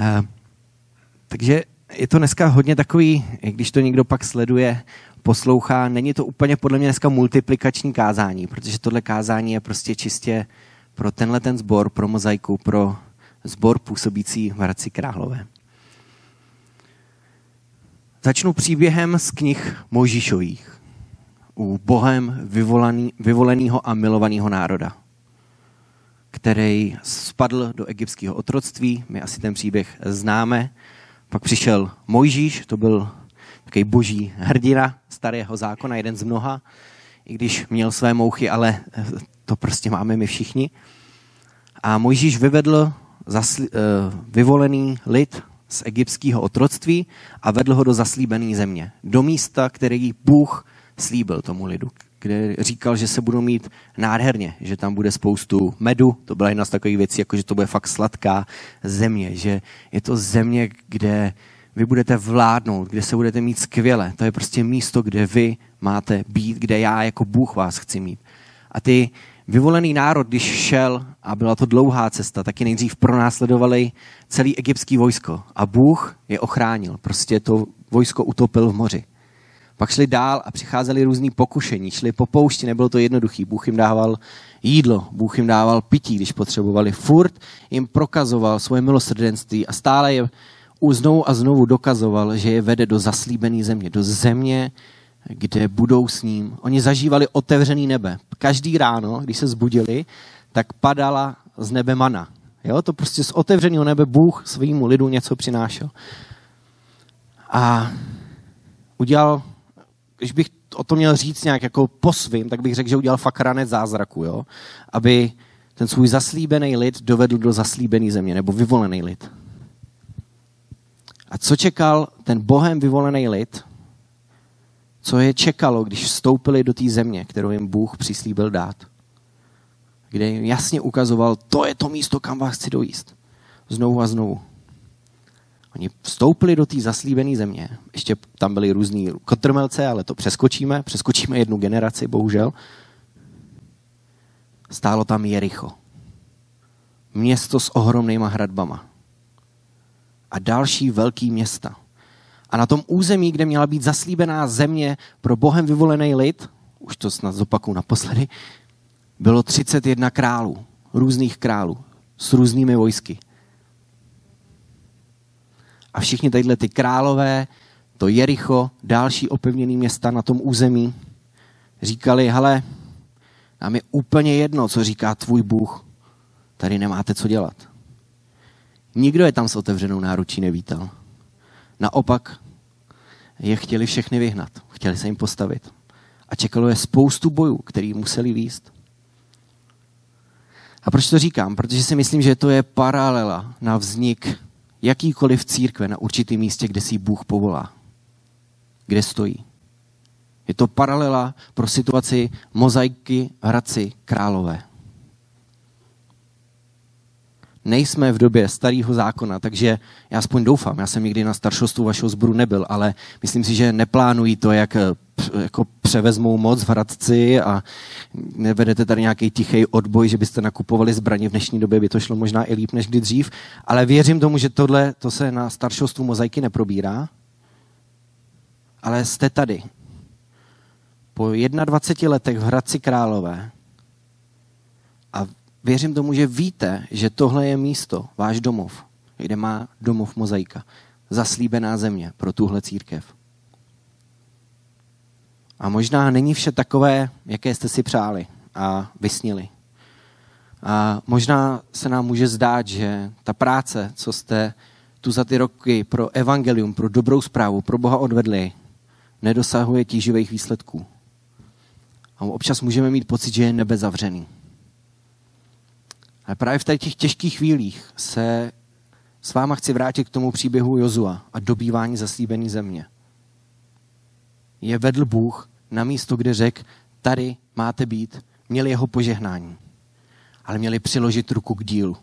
Uh, takže je to dneska hodně takový, když to někdo pak sleduje, poslouchá, není to úplně podle mě dneska multiplikační kázání, protože tohle kázání je prostě čistě pro tenhle ten sbor, pro mozaiku, pro sbor působící v Hradci Králové. Začnu příběhem z knih Mojžíšových u Bohem vyvolaný, vyvoleného a milovaného národa, který spadl do egyptského otroctví. My asi ten příběh známe. Pak přišel Mojžíš, to byl takový boží hrdina starého zákona, jeden z mnoha, i když měl své mouchy, ale to prostě máme my všichni. A Mojžíš vyvedl zasli, uh, vyvolený lid z egyptského otroctví a vedl ho do zaslíbené země. Do místa, který Bůh slíbil tomu lidu, kde říkal, že se budou mít nádherně, že tam bude spoustu medu, to byla jedna z takových věcí, jako že to bude fakt sladká země, že je to země, kde vy budete vládnout, kde se budete mít skvěle. To je prostě místo, kde vy máte být, kde já jako Bůh vás chci mít. A ty vyvolený národ, když šel a byla to dlouhá cesta, taky nejdřív pronásledovali celý egyptský vojsko a Bůh je ochránil. Prostě to vojsko utopil v moři. Pak šli dál a přicházeli různý pokušení, šli po poušti, nebylo to jednoduchý. Bůh jim dával jídlo, Bůh jim dával pití, když potřebovali. Furt jim prokazoval svoje milosrdenství a stále je znovu a znovu dokazoval, že je vede do zaslíbené země, do země, kde budou s ním. Oni zažívali otevřený nebe. Každý ráno, když se zbudili, tak padala z nebe mana. Jo, to prostě z otevřeného nebe Bůh svýmu lidu něco přinášel. A udělal, když bych o to měl říct nějak jako po svým, tak bych řekl, že udělal fakt ranec zázraku, jo? aby ten svůj zaslíbený lid dovedl do zaslíbené země, nebo vyvolený lid. A co čekal ten bohem vyvolený lid? Co je čekalo, když vstoupili do té země, kterou jim Bůh přislíbil dát? Kde jim jasně ukazoval, to je to místo, kam vás chci dojíst. Znovu a znovu. Oni vstoupili do té zaslíbené země. Ještě tam byly různý kotrmelce, ale to přeskočíme. Přeskočíme jednu generaci, bohužel. Stálo tam Jericho. Město s ohromnýma hradbama a další velký města. A na tom území, kde měla být zaslíbená země pro Bohem vyvolený lid, už to snad zopakuju naposledy, bylo 31 králů, různých králů, s různými vojsky. A všichni tadyhle ty králové, to Jericho, další opevněné města na tom území, říkali, hele, nám je úplně jedno, co říká tvůj Bůh. Tady nemáte co dělat. Nikdo je tam s otevřenou náručí nevítal. Naopak je chtěli všechny vyhnat. Chtěli se jim postavit. A čekalo je spoustu bojů, který museli výst. A proč to říkám? Protože si myslím, že to je paralela na vznik jakýkoliv církve na určitém místě, kde si Bůh povolá. Kde stojí. Je to paralela pro situaci mozaiky Hradci Králové nejsme v době starého zákona, takže já aspoň doufám, já jsem nikdy na staršostu vašeho zboru nebyl, ale myslím si, že neplánují to, jak eh, jako převezmou moc v Hradci a nevedete tady nějaký tichý odboj, že byste nakupovali zbraně. V dnešní době by to šlo možná i líp než kdy dřív, ale věřím tomu, že tohle to se na staršostu mozaiky neprobírá, ale jste tady. Po 21 letech v Hradci Králové a věřím tomu, že víte, že tohle je místo, váš domov, kde má domov mozaika. Zaslíbená země pro tuhle církev. A možná není vše takové, jaké jste si přáli a vysnili. A možná se nám může zdát, že ta práce, co jste tu za ty roky pro evangelium, pro dobrou zprávu, pro Boha odvedli, nedosahuje tíživých výsledků. A občas můžeme mít pocit, že je nebe zavřený. Ale právě v těch těžkých chvílích se s váma chci vrátit k tomu příběhu Jozua a dobývání zaslíbené země. Je vedl Bůh na místo, kde řekl, tady máte být, měli jeho požehnání, ale měli přiložit ruku k dílu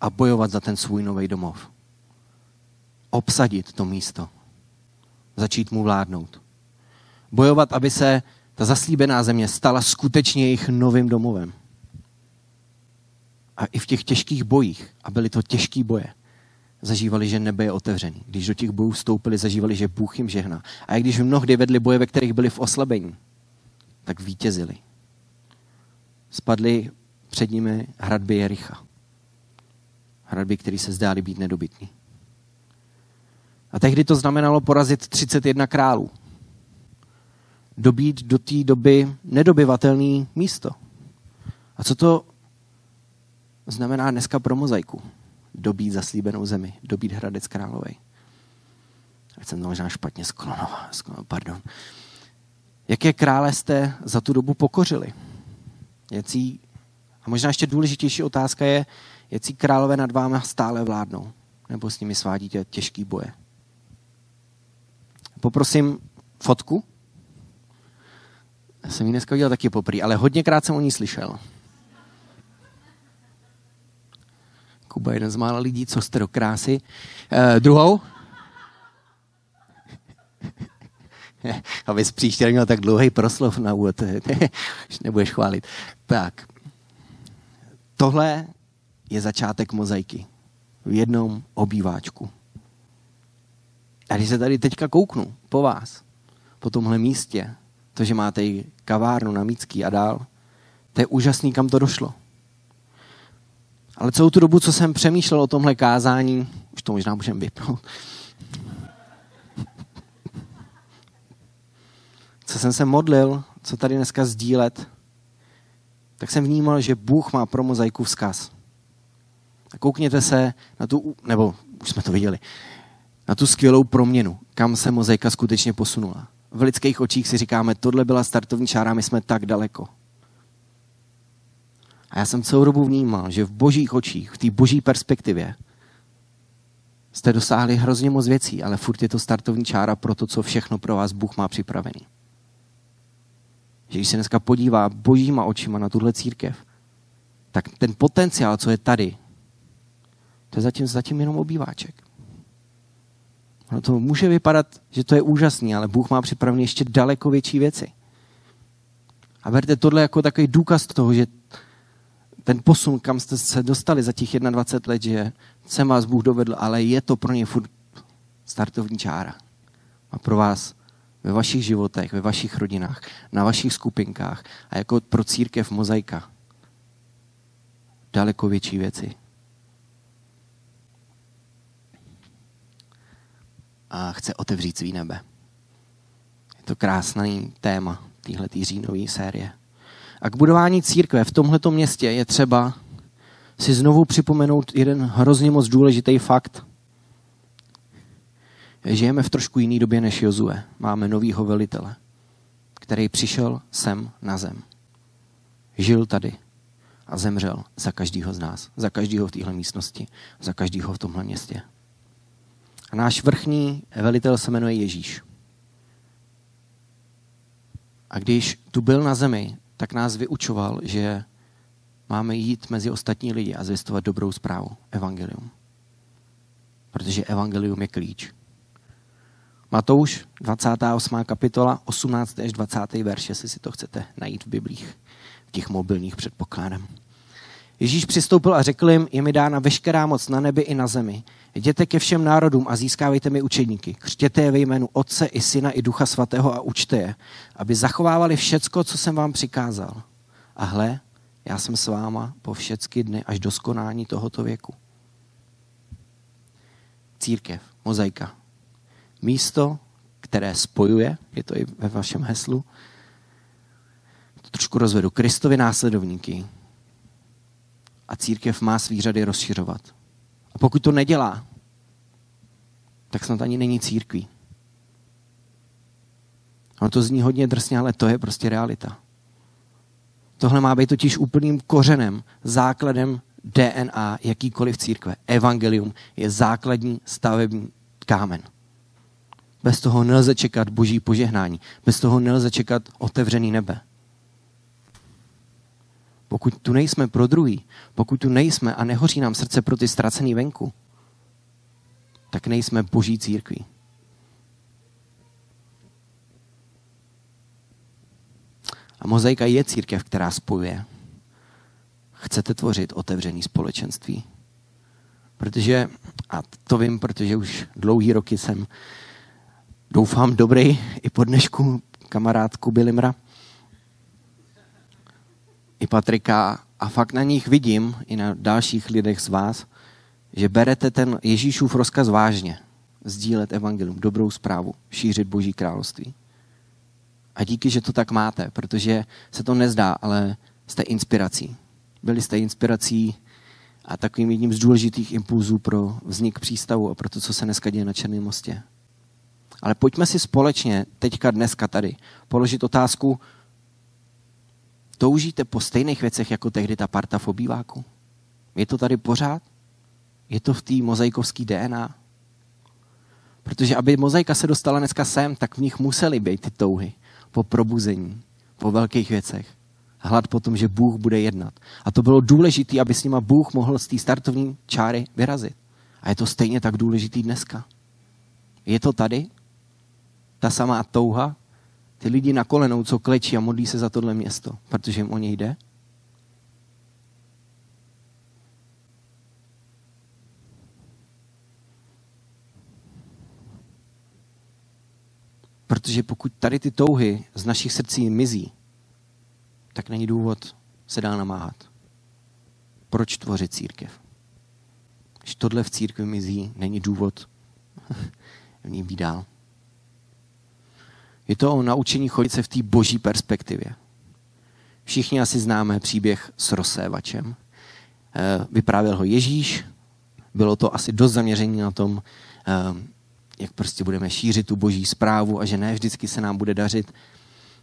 a bojovat za ten svůj nový domov. Obsadit to místo. Začít mu vládnout. Bojovat, aby se ta zaslíbená země stala skutečně jejich novým domovem a i v těch těžkých bojích, a byly to těžké boje, zažívali, že nebe je otevřený. Když do těch bojů vstoupili, zažívali, že Bůh jim žehná. A i když mnohdy vedli boje, ve kterých byli v oslabení, tak vítězili. Spadly před nimi hradby Jericha. Hradby, které se zdály být nedobytní. A tehdy to znamenalo porazit 31 králů. Dobít do té doby nedobyvatelné místo. A co to znamená dneska pro mozaiku? Dobít zaslíbenou zemi, dobít Hradec Královej. Ať jsem to možná špatně sklonoval, pardon. Jaké krále jste za tu dobu pokořili? Jací, a možná ještě důležitější otázka je, jaký králové nad vámi stále vládnou, nebo s nimi svádíte těžký boje. Poprosím fotku. Já jsem ji dneska udělal taky poprý, ale hodněkrát jsem o ní slyšel. Kuba je jeden z mála lidí, co jste do krásy. Eh, druhou. Abys příště neměl tak dlouhý proslov na úvod. Už nebudeš chválit. Tak. Tohle je začátek mozaiky. V jednom obýváčku. A když se tady teďka kouknu po vás, po tomhle místě, to, že máte i kavárnu na Mícký a dál, to je úžasný, kam to došlo. Ale celou tu dobu, co jsem přemýšlel o tomhle kázání, už to možná můžeme vypnout, co jsem se modlil, co tady dneska sdílet, tak jsem vnímal, že Bůh má pro mozaiku vzkaz. A koukněte se na tu, nebo už jsme to viděli, na tu skvělou proměnu, kam se mozaika skutečně posunula. V lidských očích si říkáme, tohle byla startovní čára, my jsme tak daleko. A já jsem celou dobu vnímal, že v božích očích, v té boží perspektivě, jste dosáhli hrozně moc věcí, ale furt je to startovní čára pro to, co všechno pro vás Bůh má připravený. Že když se dneska podívá božíma očima na tuhle církev, tak ten potenciál, co je tady, to je zatím, zatím jenom obýváček. No to může vypadat, že to je úžasný, ale Bůh má připravené ještě daleko větší věci. A berte tohle jako takový důkaz toho, že ten posun, kam jste se dostali za těch 21 let, že jsem vás Bůh dovedl, ale je to pro ně furt startovní čára. A pro vás ve vašich životech, ve vašich rodinách, na vašich skupinkách a jako pro církev mozaika daleko větší věci. A chce otevřít svý nebe. Je to krásný téma téhle říjnové série. A k budování církve v tomhleto městě je třeba si znovu připomenout jeden hrozně moc důležitý fakt. Žijeme v trošku jiný době než Jozue. Máme novýho velitele, který přišel sem na zem. Žil tady a zemřel za každého z nás, za každého v téhle místnosti, za každého v tomhle městě. A náš vrchní velitel se jmenuje Ježíš. A když tu byl na zemi, tak nás vyučoval, že máme jít mezi ostatní lidi a zvěstovat dobrou zprávu, evangelium. Protože evangelium je klíč. Matouš, 28. kapitola, 18. až 20. verš, jestli si to chcete najít v Biblích, v těch mobilních předpokládem. Ježíš přistoupil a řekl jim, je mi dána veškerá moc na nebi i na zemi. Jděte ke všem národům a získávejte mi učedníky. Křtěte je ve jménu Otce i Syna i Ducha Svatého a učte je, aby zachovávali všecko, co jsem vám přikázal. A hle, já jsem s váma po všecky dny až do skonání tohoto věku. Církev, mozaika. Místo, které spojuje, je to i ve vašem heslu, to trošku rozvedu, Kristovi následovníky. A církev má svý řady rozšiřovat. A pokud to nedělá, tak snad ani není církví. Ono to zní hodně drsně, ale to je prostě realita. Tohle má být totiž úplným kořenem, základem DNA jakýkoliv církve. Evangelium je základní stavební kámen. Bez toho nelze čekat boží požehnání. Bez toho nelze čekat otevřený nebe. Pokud tu nejsme pro druhý, pokud tu nejsme a nehoří nám srdce pro ty ztracený venku, tak nejsme boží církví. A mozaika je církev, která spojuje. Chcete tvořit otevřený společenství. Protože, a to vím, protože už dlouhý roky jsem, doufám, dobrý i po dnešku kamarádku Bilimra, Patrika a fakt na nich vidím, i na dalších lidech z vás, že berete ten Ježíšův rozkaz vážně. Sdílet evangelium, dobrou zprávu, šířit Boží království. A díky, že to tak máte, protože se to nezdá, ale jste inspirací. Byli jste inspirací a takovým jedním z důležitých impulzů pro vznik přístavu a pro to, co se dneska děje na Černém mostě. Ale pojďme si společně, teďka, dneska tady, položit otázku, toužíte po stejných věcech, jako tehdy ta parta v obýváku? Je to tady pořád? Je to v té mozaikovské DNA? Protože aby mozaika se dostala dneska sem, tak v nich musely být ty touhy po probuzení, po velkých věcech. Hlad po tom, že Bůh bude jednat. A to bylo důležité, aby s nima Bůh mohl z té startovní čáry vyrazit. A je to stejně tak důležitý dneska. Je to tady? Ta samá touha? Ty lidi na kolenou, co klečí a modlí se za tohle město, protože jim o něj jde? Protože pokud tady ty touhy z našich srdcí mizí, tak není důvod se dál namáhat. Proč tvořit církev? Když tohle v církvi mizí, není důvod v ní být dál. Je to o naučení chodit se v té boží perspektivě. Všichni asi známe příběh s rozsévačem. Eh, vyprávěl ho Ježíš, bylo to asi dost zaměření na tom, eh, jak prostě budeme šířit tu boží zprávu a že ne vždycky se nám bude dařit.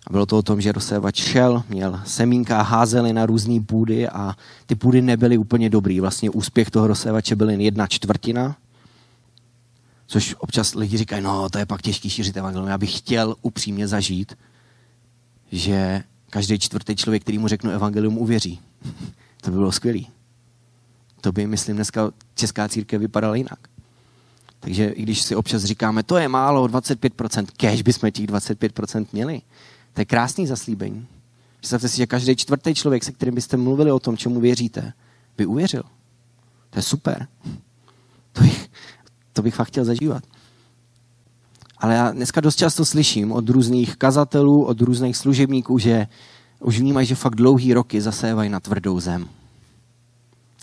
A bylo to o tom, že rozsévač šel, měl semínka, házeli na různé půdy a ty půdy nebyly úplně dobrý. Vlastně úspěch toho rozsévače byl jen jedna čtvrtina, což občas lidi říkají, no to je pak těžký šířit evangelium. Já bych chtěl upřímně zažít, že každý čtvrtý člověk, který mu řeknu evangelium, uvěří. to by bylo skvělé. To by, myslím, dneska česká církev vypadala jinak. Takže i když si občas říkáme, to je málo, 25%, kež bychom těch 25% měli. To je krásný zaslíbení. Představte si, že každý čtvrtý člověk, se kterým byste mluvili o tom, čemu věříte, by uvěřil. To je super. To bych, to bych fakt chtěl zažívat. Ale já dneska dost často slyším od různých kazatelů, od různých služebníků, že už vnímají, že fakt dlouhý roky zasévají na tvrdou zem.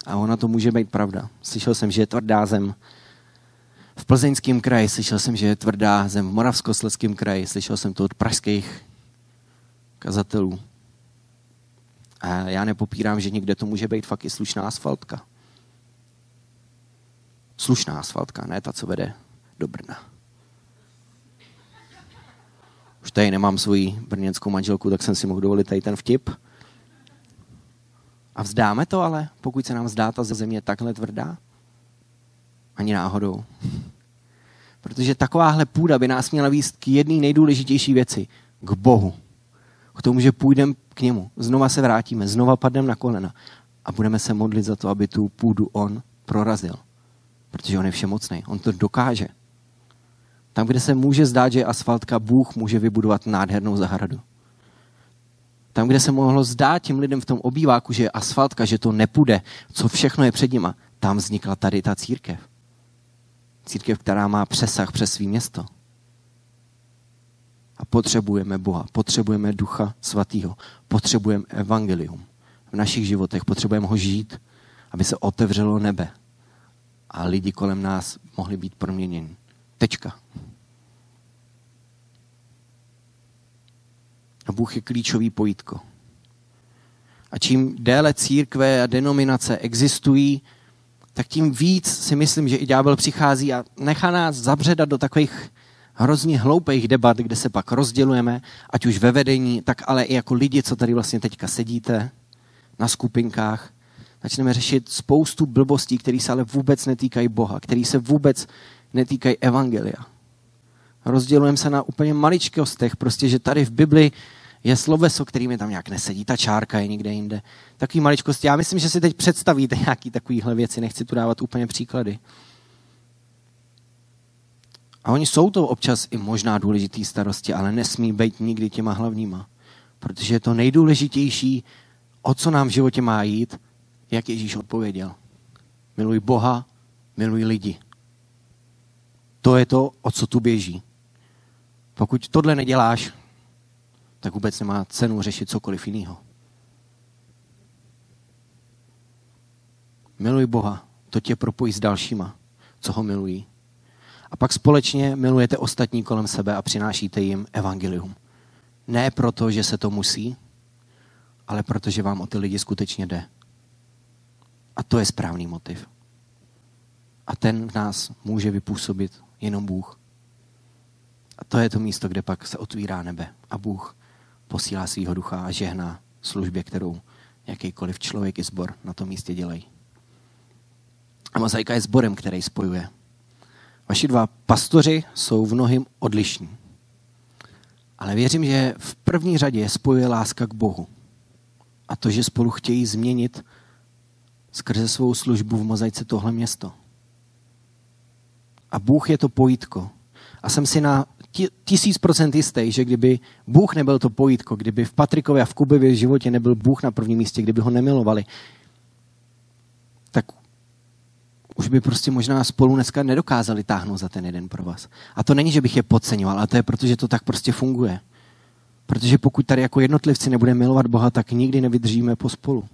A ona to může být pravda. Slyšel jsem, že je tvrdá zem v plzeňském kraji, slyšel jsem, že je tvrdá zem v moravskoslezském kraji, slyšel jsem to od pražských kazatelů. A já nepopírám, že někde to může být fakt i slušná asfaltka. Slušná asfaltka, ne ta, co vede do Brna. Už tady nemám svoji brněnskou manželku, tak jsem si mohl dovolit tady ten vtip. A vzdáme to ale, pokud se nám zdá ta země takhle tvrdá? Ani náhodou. Protože takováhle půda by nás měla výst k jedné nejdůležitější věci. K Bohu. K tomu, že půjdeme k němu. Znova se vrátíme, znova padneme na kolena a budeme se modlit za to, aby tu půdu on prorazil. Protože on je všemocný. On to dokáže. Tam, kde se může zdát, že je asfaltka, Bůh může vybudovat nádhernou zahradu. Tam, kde se mohlo zdát těm lidem v tom obýváku, že je asfaltka, že to nepůjde, co všechno je před nima, tam vznikla tady ta církev. Církev, která má přesah přes svý město. A potřebujeme Boha, potřebujeme Ducha Svatého, potřebujeme evangelium v našich životech, potřebujeme ho žít, aby se otevřelo nebe a lidi kolem nás mohli být proměněni. Tečka. A Bůh je klíčový pojítko. A čím déle církve a denominace existují, tak tím víc si myslím, že i ďábel přichází a nechá nás zabředat do takových hrozně hloupých debat, kde se pak rozdělujeme, ať už ve vedení, tak ale i jako lidi, co tady vlastně teďka sedíte na skupinkách. Začneme řešit spoustu blbostí, které se ale vůbec netýkají Boha, které se vůbec netýkají Evangelia. Rozdělujeme se na úplně maličkostech, prostě, že tady v Bibli je sloveso, který mi tam nějak nesedí, ta čárka je někde jinde. Takový maličkosti. Já myslím, že si teď představíte nějaký takovýhle věci, nechci tu dávat úplně příklady. A oni jsou to občas i možná důležitý starosti, ale nesmí být nikdy těma hlavníma. Protože je to nejdůležitější, o co nám v životě má jít, jak Ježíš odpověděl. Miluj Boha Miluj lidi. To je to, o co tu běží. Pokud tohle neděláš, tak vůbec nemá cenu řešit cokoliv jiného. Miluj Boha, to tě propojí s dalšíma, co ho milují. A pak společně milujete ostatní kolem sebe a přinášíte jim evangelium. Ne proto, že se to musí, ale protože vám o ty lidi skutečně jde. A to je správný motiv. A ten v nás může vypůsobit jenom Bůh. A to je to místo, kde pak se otvírá nebe a Bůh posílá svého ducha a žehná službě, kterou jakýkoliv člověk i zbor na tom místě dělají. A mozaika je sborem, který spojuje. Vaši dva pastoři jsou v mnohým odlišní. Ale věřím, že v první řadě spojuje láska k Bohu. A to, že spolu chtějí změnit skrze svou službu v mozaice tohle město. A Bůh je to pojítko. A jsem si na tisíc procent jistý, že kdyby Bůh nebyl to pojítko, kdyby v Patrikově a v Kubevě životě nebyl Bůh na prvním místě, kdyby ho nemilovali, tak už by prostě možná spolu dneska nedokázali táhnout za ten jeden pro vás. A to není, že bych je podceňoval, ale to je proto, že to tak prostě funguje. Protože pokud tady jako jednotlivci nebudeme milovat Boha, tak nikdy nevydržíme pospolu.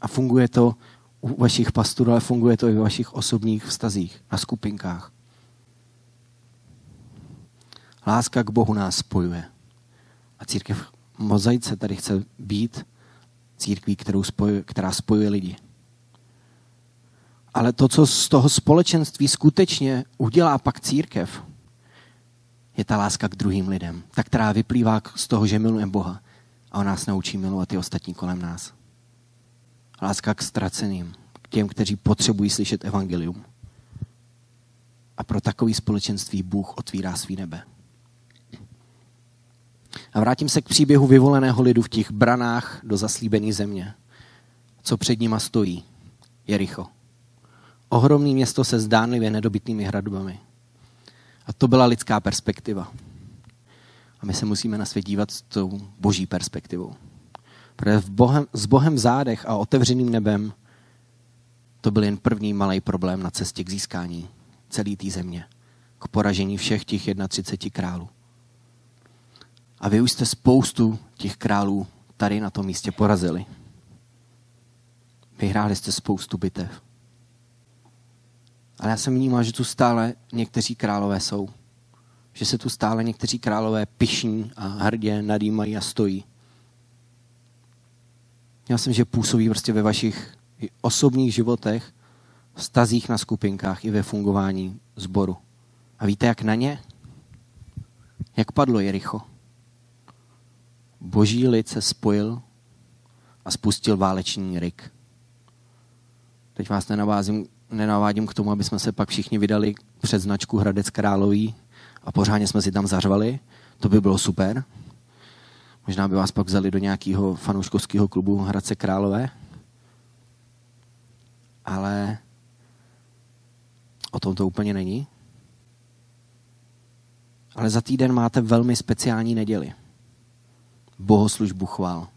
A funguje to u vašich pastorů, ale funguje to i u vašich osobních vztazích, na skupinkách. Láska k Bohu nás spojuje. A církev mozaice tady chce být církví, kterou spojuje, která spojuje lidi. Ale to, co z toho společenství skutečně udělá pak církev, je ta láska k druhým lidem. Ta, která vyplývá z toho, že milujeme Boha. A on nás naučí milovat i ostatní kolem nás. Láska k ztraceným, k těm, kteří potřebují slyšet evangelium. A pro takový společenství Bůh otvírá svý nebe. A vrátím se k příběhu vyvoleného lidu v těch branách do zaslíbené země. Co před nima stojí? Jericho. Ohromné město se zdánlivě nedobytnými hradbami. A to byla lidská perspektiva. A my se musíme na svět dívat s tou boží perspektivou. Protože v bohem, s Bohem v zádech a otevřeným nebem to byl jen první malý problém na cestě k získání celé té země. K poražení všech těch 31 králů. A vy už jste spoustu těch králů tady na tom místě porazili. Vyhráli jste spoustu bitev. Ale já jsem vnímal, že tu stále někteří králové jsou. Že se tu stále někteří králové pišní a hrdě nadýmají a stojí. Já jsem, že působí prostě ve vašich osobních životech, vztazích na skupinkách i ve fungování sboru. A víte, jak na ně? Jak padlo Jericho? Boží lid se spojil a spustil váleční rik. Teď vás nenavázím nenavádím k tomu, aby jsme se pak všichni vydali před značku Hradec Králový a pořádně jsme si tam zařvali. To by bylo super. Možná by vás pak vzali do nějakého fanouškovského klubu Hradce Králové. Ale o tom to úplně není. Ale za týden máte velmi speciální neděli. Bohoslužbu chvál.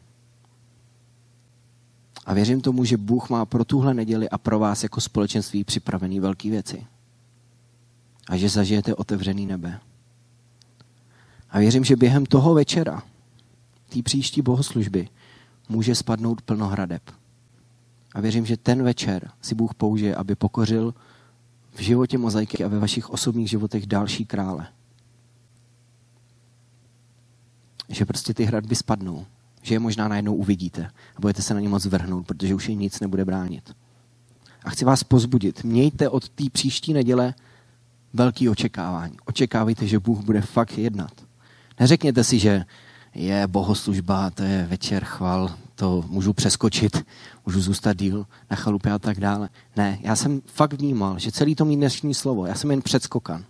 A věřím tomu, že Bůh má pro tuhle neděli a pro vás jako společenství připravený velké věci. A že zažijete otevřený nebe. A věřím, že během toho večera, té příští bohoslužby, může spadnout plno hradeb. A věřím, že ten večer si Bůh použije, aby pokořil v životě mozaiky a ve vašich osobních životech další krále. Že prostě ty hradby spadnou že je možná najednou uvidíte a budete se na ně moc vrhnout, protože už je nic nebude bránit. A chci vás pozbudit. Mějte od té příští neděle velký očekávání. Očekávejte, že Bůh bude fakt jednat. Neřekněte si, že je bohoslužba, to je večer chval, to můžu přeskočit, můžu zůstat díl na chalupě a tak dále. Ne, já jsem fakt vnímal, že celý to mý dnešní slovo, já jsem jen předskokan.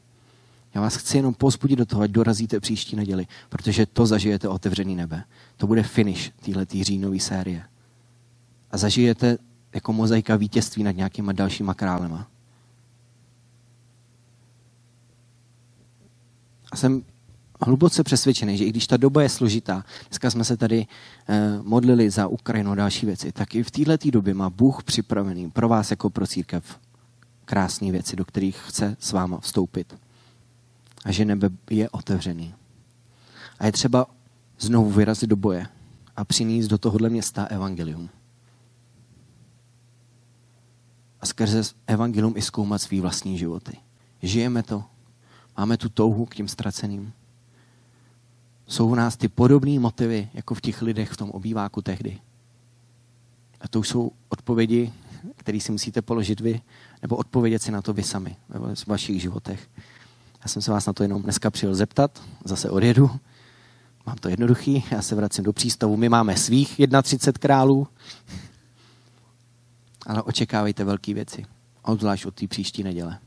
Já vás chci jenom pozbudit do toho, ať dorazíte příští neděli, protože to zažijete otevřený nebe. To bude finish téhle říjnové série. A zažijete jako mozaika vítězství nad nějakýma dalšíma králema. A jsem hluboce přesvědčený, že i když ta doba je složitá, dneska jsme se tady eh, modlili za Ukrajinu a další věci, tak i v této době má Bůh připravený pro vás jako pro církev krásné věci, do kterých chce s váma vstoupit. A že nebe je otevřený. A je třeba znovu vyrazit do boje a přinést do tohohle města evangelium. A skrze evangelium i zkoumat svý vlastní životy. Žijeme to, máme tu touhu k těm ztraceným. Jsou u nás ty podobné motivy, jako v těch lidech v tom obýváku tehdy. A to jsou odpovědi, které si musíte položit vy, nebo odpovědět si na to vy sami v vašich životech. Já jsem se vás na to jenom dneska přijel zeptat, zase odjedu. Mám to jednoduchý, já se vracím do přístavu. My máme svých 31 králů, ale očekávejte velké věci, obzvlášť od té příští neděle.